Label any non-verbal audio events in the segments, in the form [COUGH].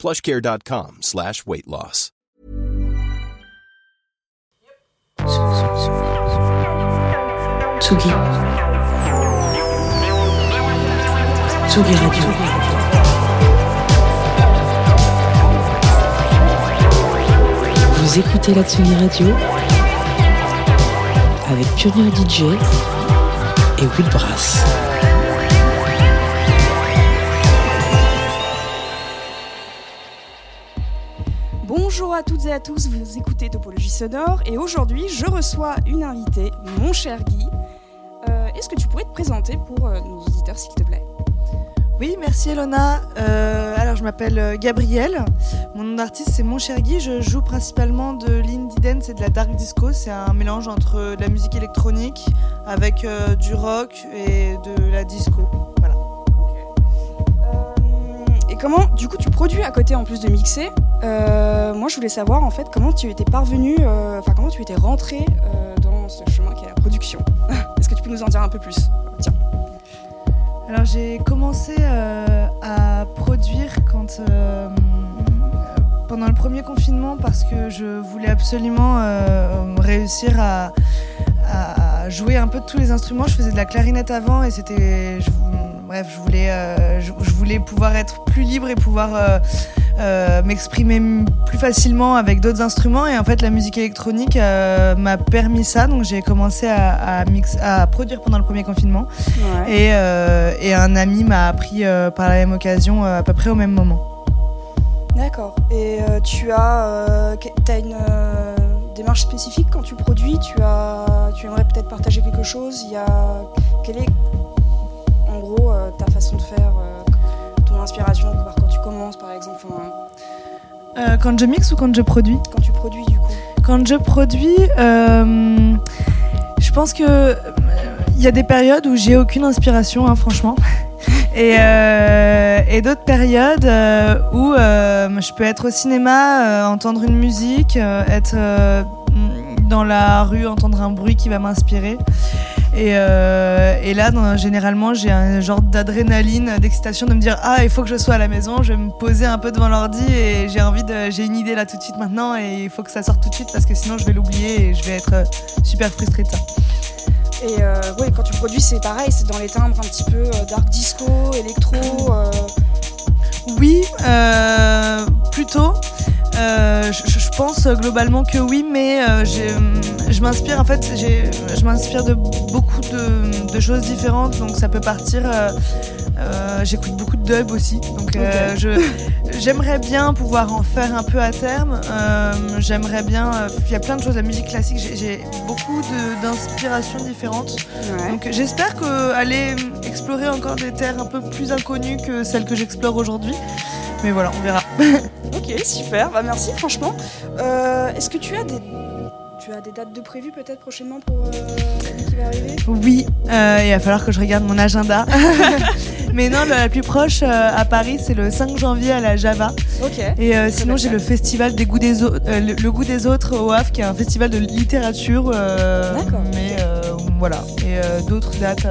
plushcare.com slash weight loss. Vous écoutez la Tsugi Radio avec Pionnier DJ et Will Brass. Bonjour à toutes et à tous, vous écoutez Topologie Sonore et aujourd'hui je reçois une invitée, mon cher Guy. Euh, Est-ce que tu pourrais te présenter pour euh, nos auditeurs s'il te plaît? Oui, merci Elona. Euh, alors, je m'appelle Gabrielle. Mon nom d'artiste, c'est Mon Cher Guy. Je joue principalement de l'indie dance et de la dark disco. C'est un mélange entre de la musique électronique avec du rock et de la disco. Voilà. Et comment, du coup, tu produis à côté en plus de mixer? Euh, Moi je voulais savoir en fait comment tu étais parvenu, euh, enfin comment tu étais rentré euh, dans ce chemin qui est la production. [LAUGHS] Est-ce que tu peux nous en dire un peu plus? Tiens. Alors, j'ai commencé euh, à produire quand. euh, pendant le premier confinement parce que je voulais absolument réussir à, jouer un peu de tous les instruments. Je faisais de la clarinette avant et c'était, bref, je voulais, euh, je, je voulais pouvoir être plus libre et pouvoir euh, euh, m'exprimer plus facilement avec d'autres instruments. Et en fait, la musique électronique m'a permis ça, donc j'ai commencé à, à, mix, à produire pendant le premier confinement. Ouais. Et, et un ami m'a appris par la même occasion à peu près au même moment. D'accord. Et tu as, une démarche spécifique quand tu produis? Tu as, tu aimerais peut-être partager quelque chose? Il y a, est, gros, euh, ta façon de faire, euh, ton inspiration, par quand tu commences, par exemple, enfin, Euh, quand je mixe ou quand je produis quand tu produis, du coup. Quand je produis, je pense que il y a des périodes où j'ai aucune inspiration, hein, franchement. [LAUGHS] Et, euh, et d'autres périodes euh, où euh, je peux être au cinéma, entendre une musique, être dans la rue, entendre un bruit qui va m'inspirer. Et, euh, et là, dans- généralement, j'ai un genre d'adrénaline, d'excitation de me dire ah il faut que je sois à la maison, je vais me poser un peu devant l'ordi et j'ai envie de, j'ai une idée là tout de suite maintenant et il faut que ça sorte tout de suite parce que sinon je vais l'oublier et je vais être euh, super frustrée de ça. Et euh, ouais, quand tu produis, c'est pareil, c'est dans les timbres un petit peu dark disco, électro. euh, Oui, euh, plutôt. Euh, je, pense globalement que oui, mais euh, j'ai- je m'inspire en fait, je m'inspire de beaucoup de choses différentes, donc ça peut partir. euh, euh, J'écoute beaucoup de dub aussi, donc euh, j'aimerais bien pouvoir en faire un peu à terme. J'aimerais bien, il y a plein de choses, la musique classique, j'ai- beaucoup d'inspirations différentes. ouais. Donc j'espère que aller explorer encore des terres un peu plus inconnues que celles que j'explore aujourd'hui. Mais voilà, on verra. [LAUGHS] Ok, super, bah merci franchement. Euh, Est-ce que tu as des, tu as des dates de prévues peut-être prochainement pour euh, qui va arriver Oui, euh, il va falloir que je regarde mon agenda. [LAUGHS] [LAUGHS] Mais non, la plus proche euh, à Paris, c'est le 5 janvier à la Java. Ok. Et euh, sinon, j'ai le festival des goûts des autres, le, le goût des autres au Havre, qui est un festival de littérature. D'accord, Mais voilà, et d'autres dates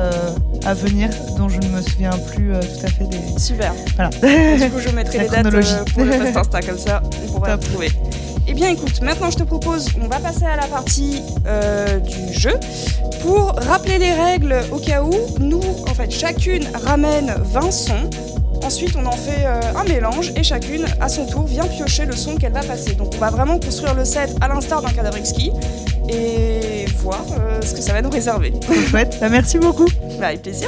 à venir dont je ne me souviens plus tout à fait des. Super. Voilà. Du coup, je mettrai [LAUGHS] les dates pour le post Insta comme ça, on pourra Top. retrouver. Bien, écoute, maintenant je te propose, on va passer à la partie euh, du jeu. Pour rappeler les règles, au cas où, nous, en fait, chacune ramène 20 sons. Ensuite, on en fait euh, un mélange et chacune, à son tour, vient piocher le son qu'elle va passer. Donc, on va vraiment construire le set à l'instar d'un cadavre exquis et voir euh, ce que ça va nous réserver. Chouette. Bah, merci beaucoup. Bah, avec plaisir.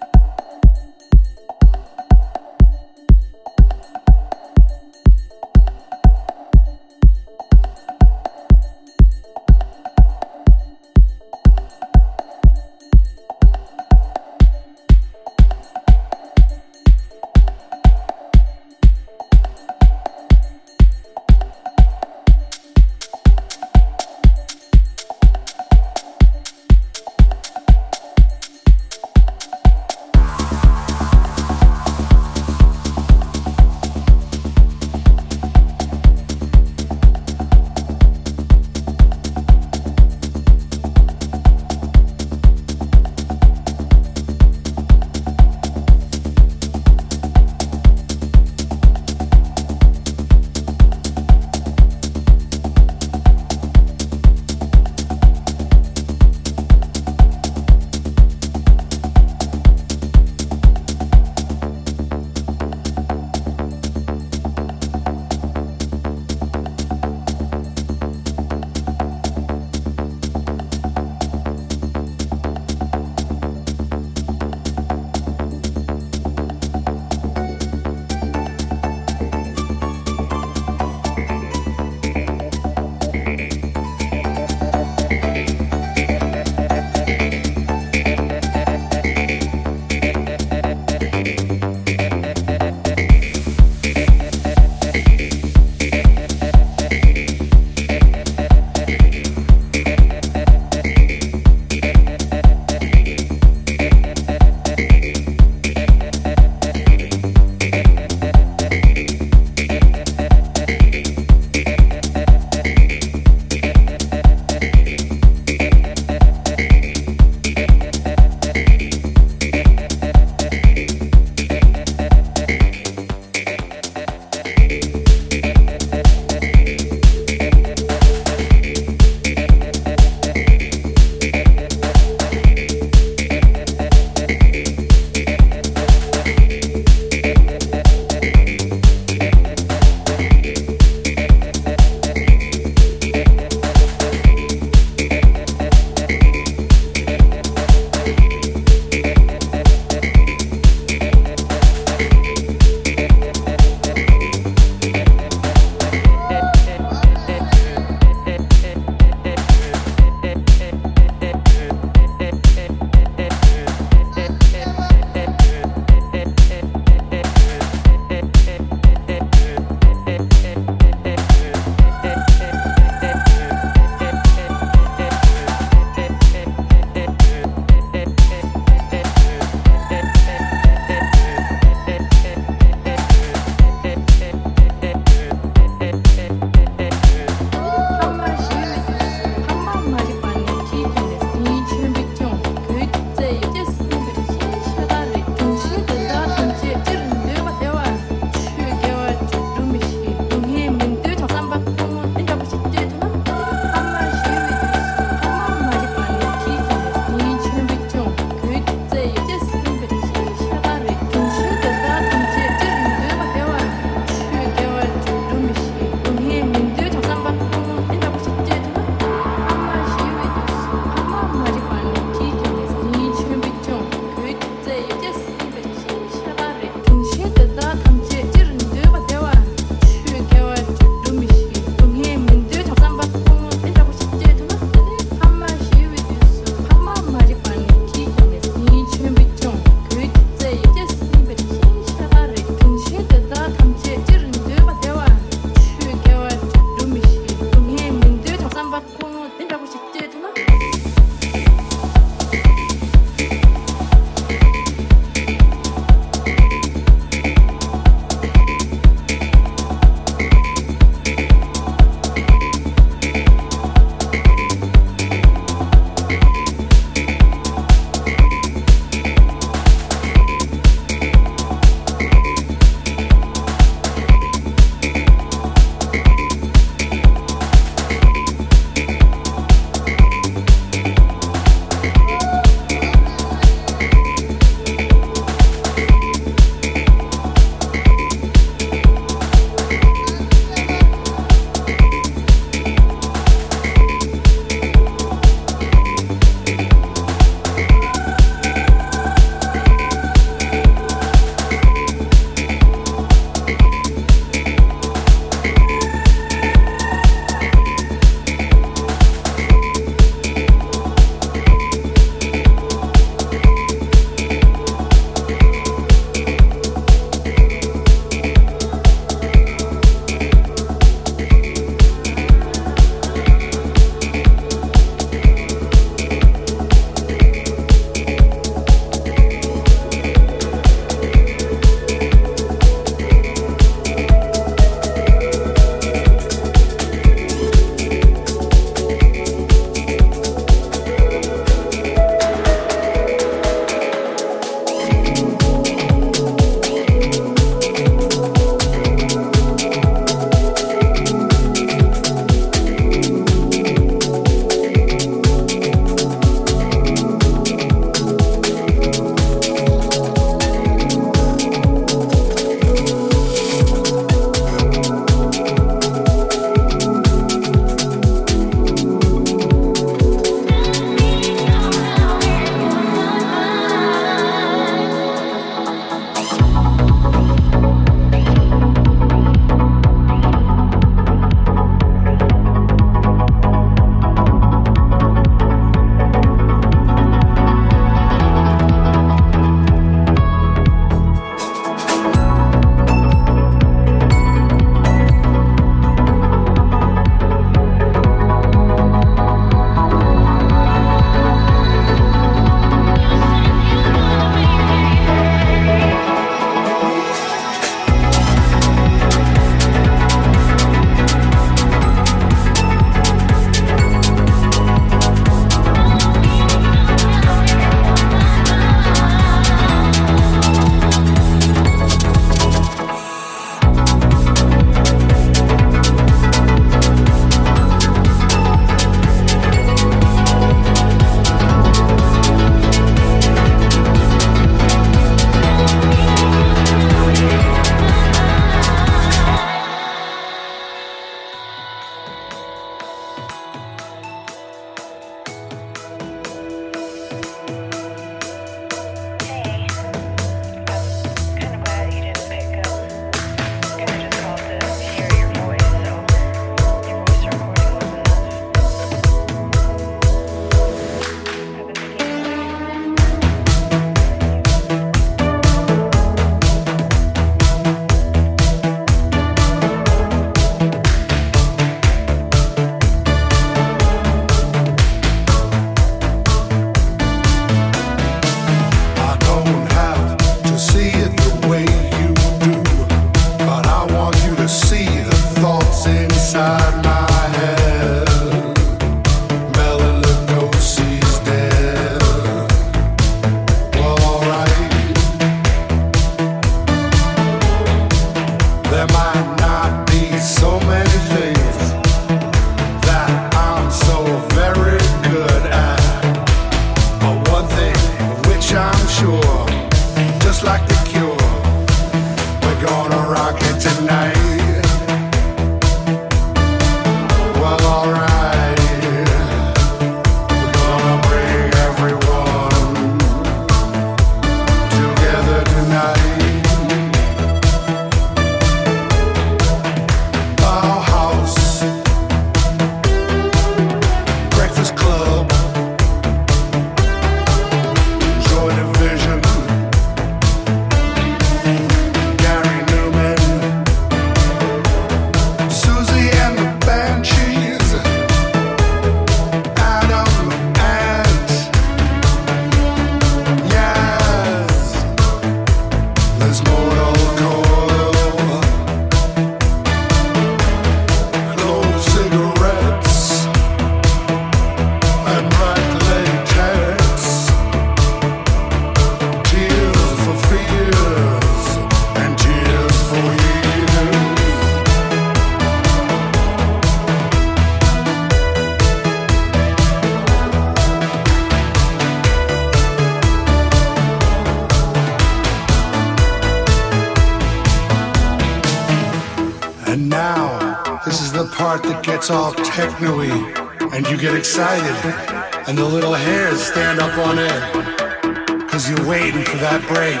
And the little hairs stand up on end. Cause you're waiting for that break.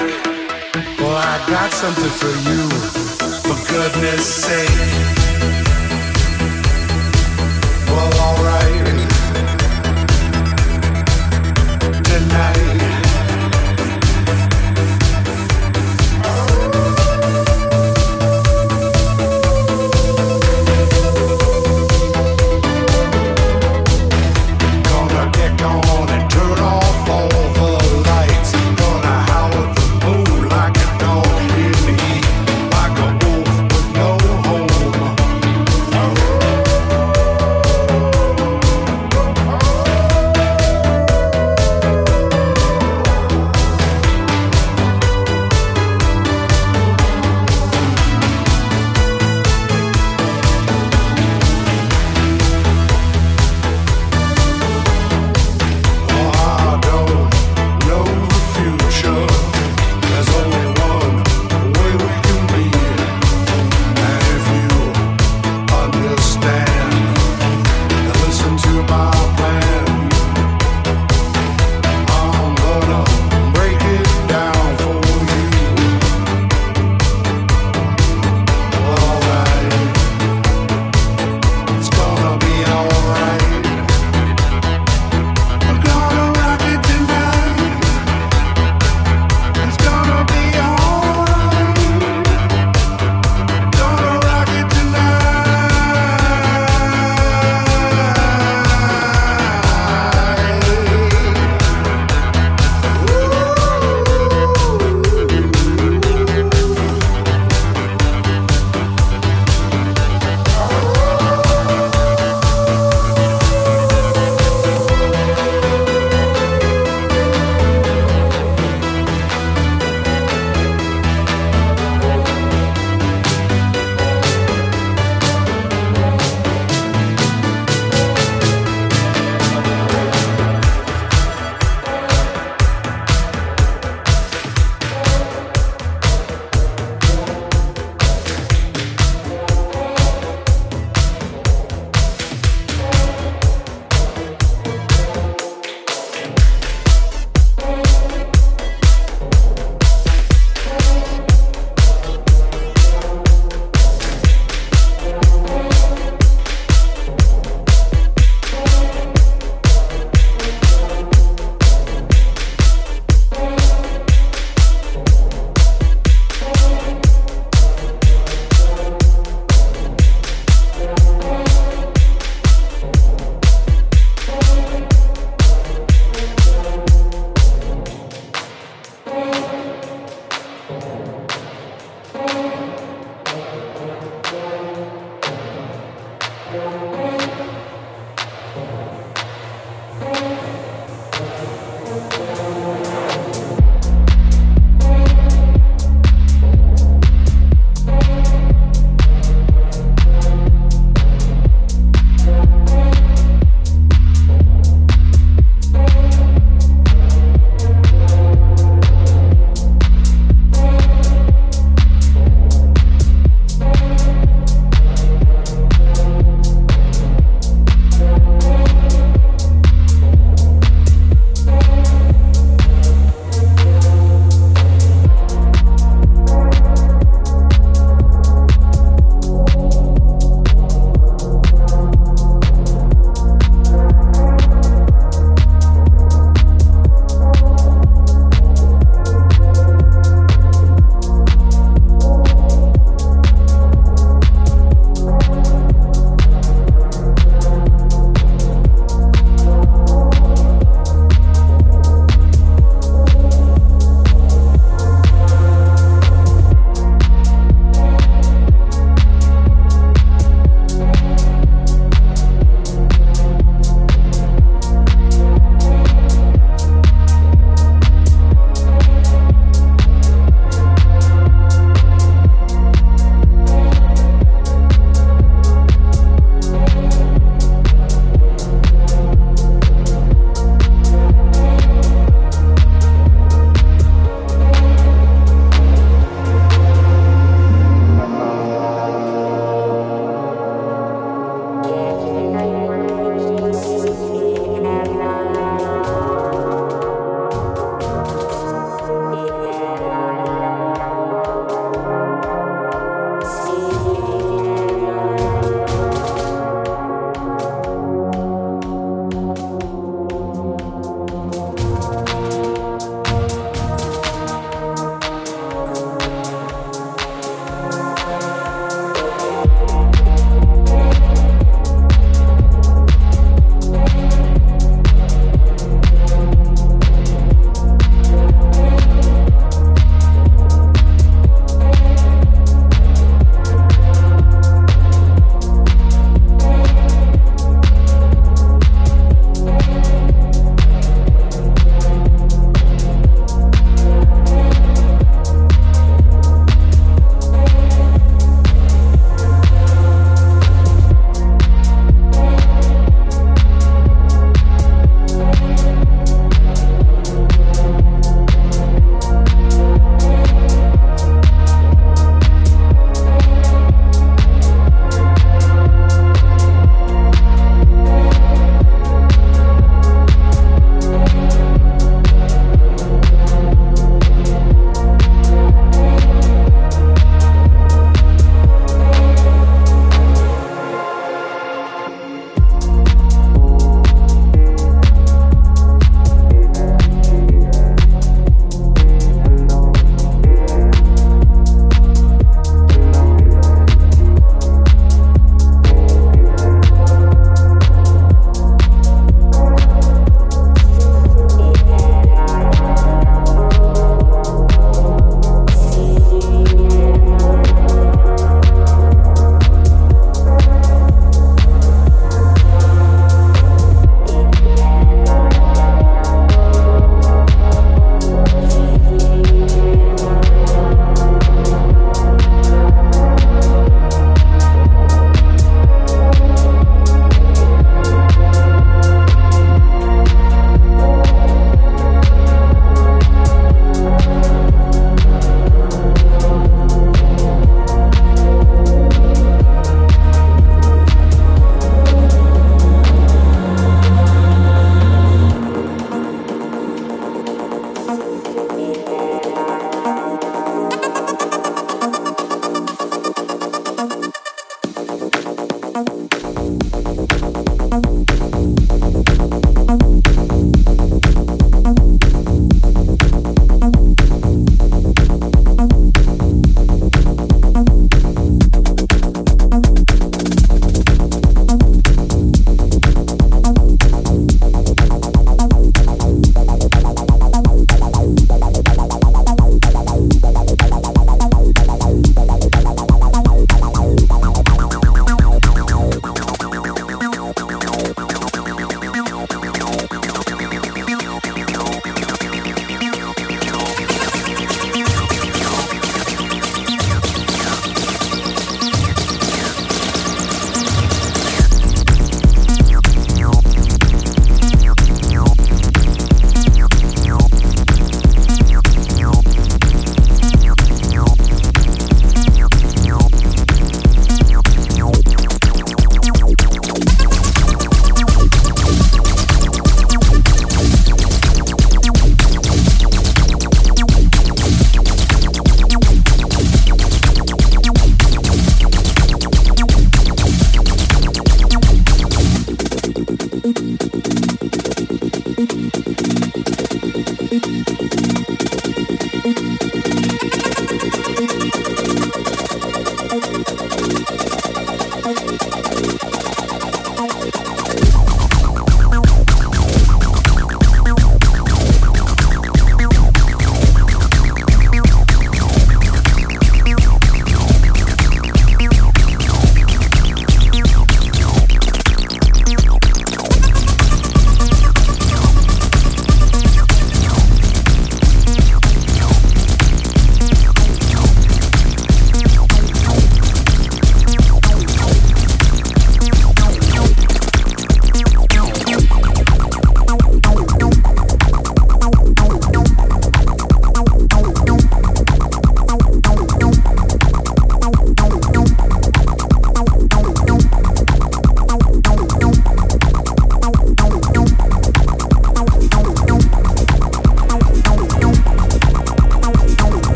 Well, I got something for you, for goodness sake.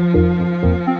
Música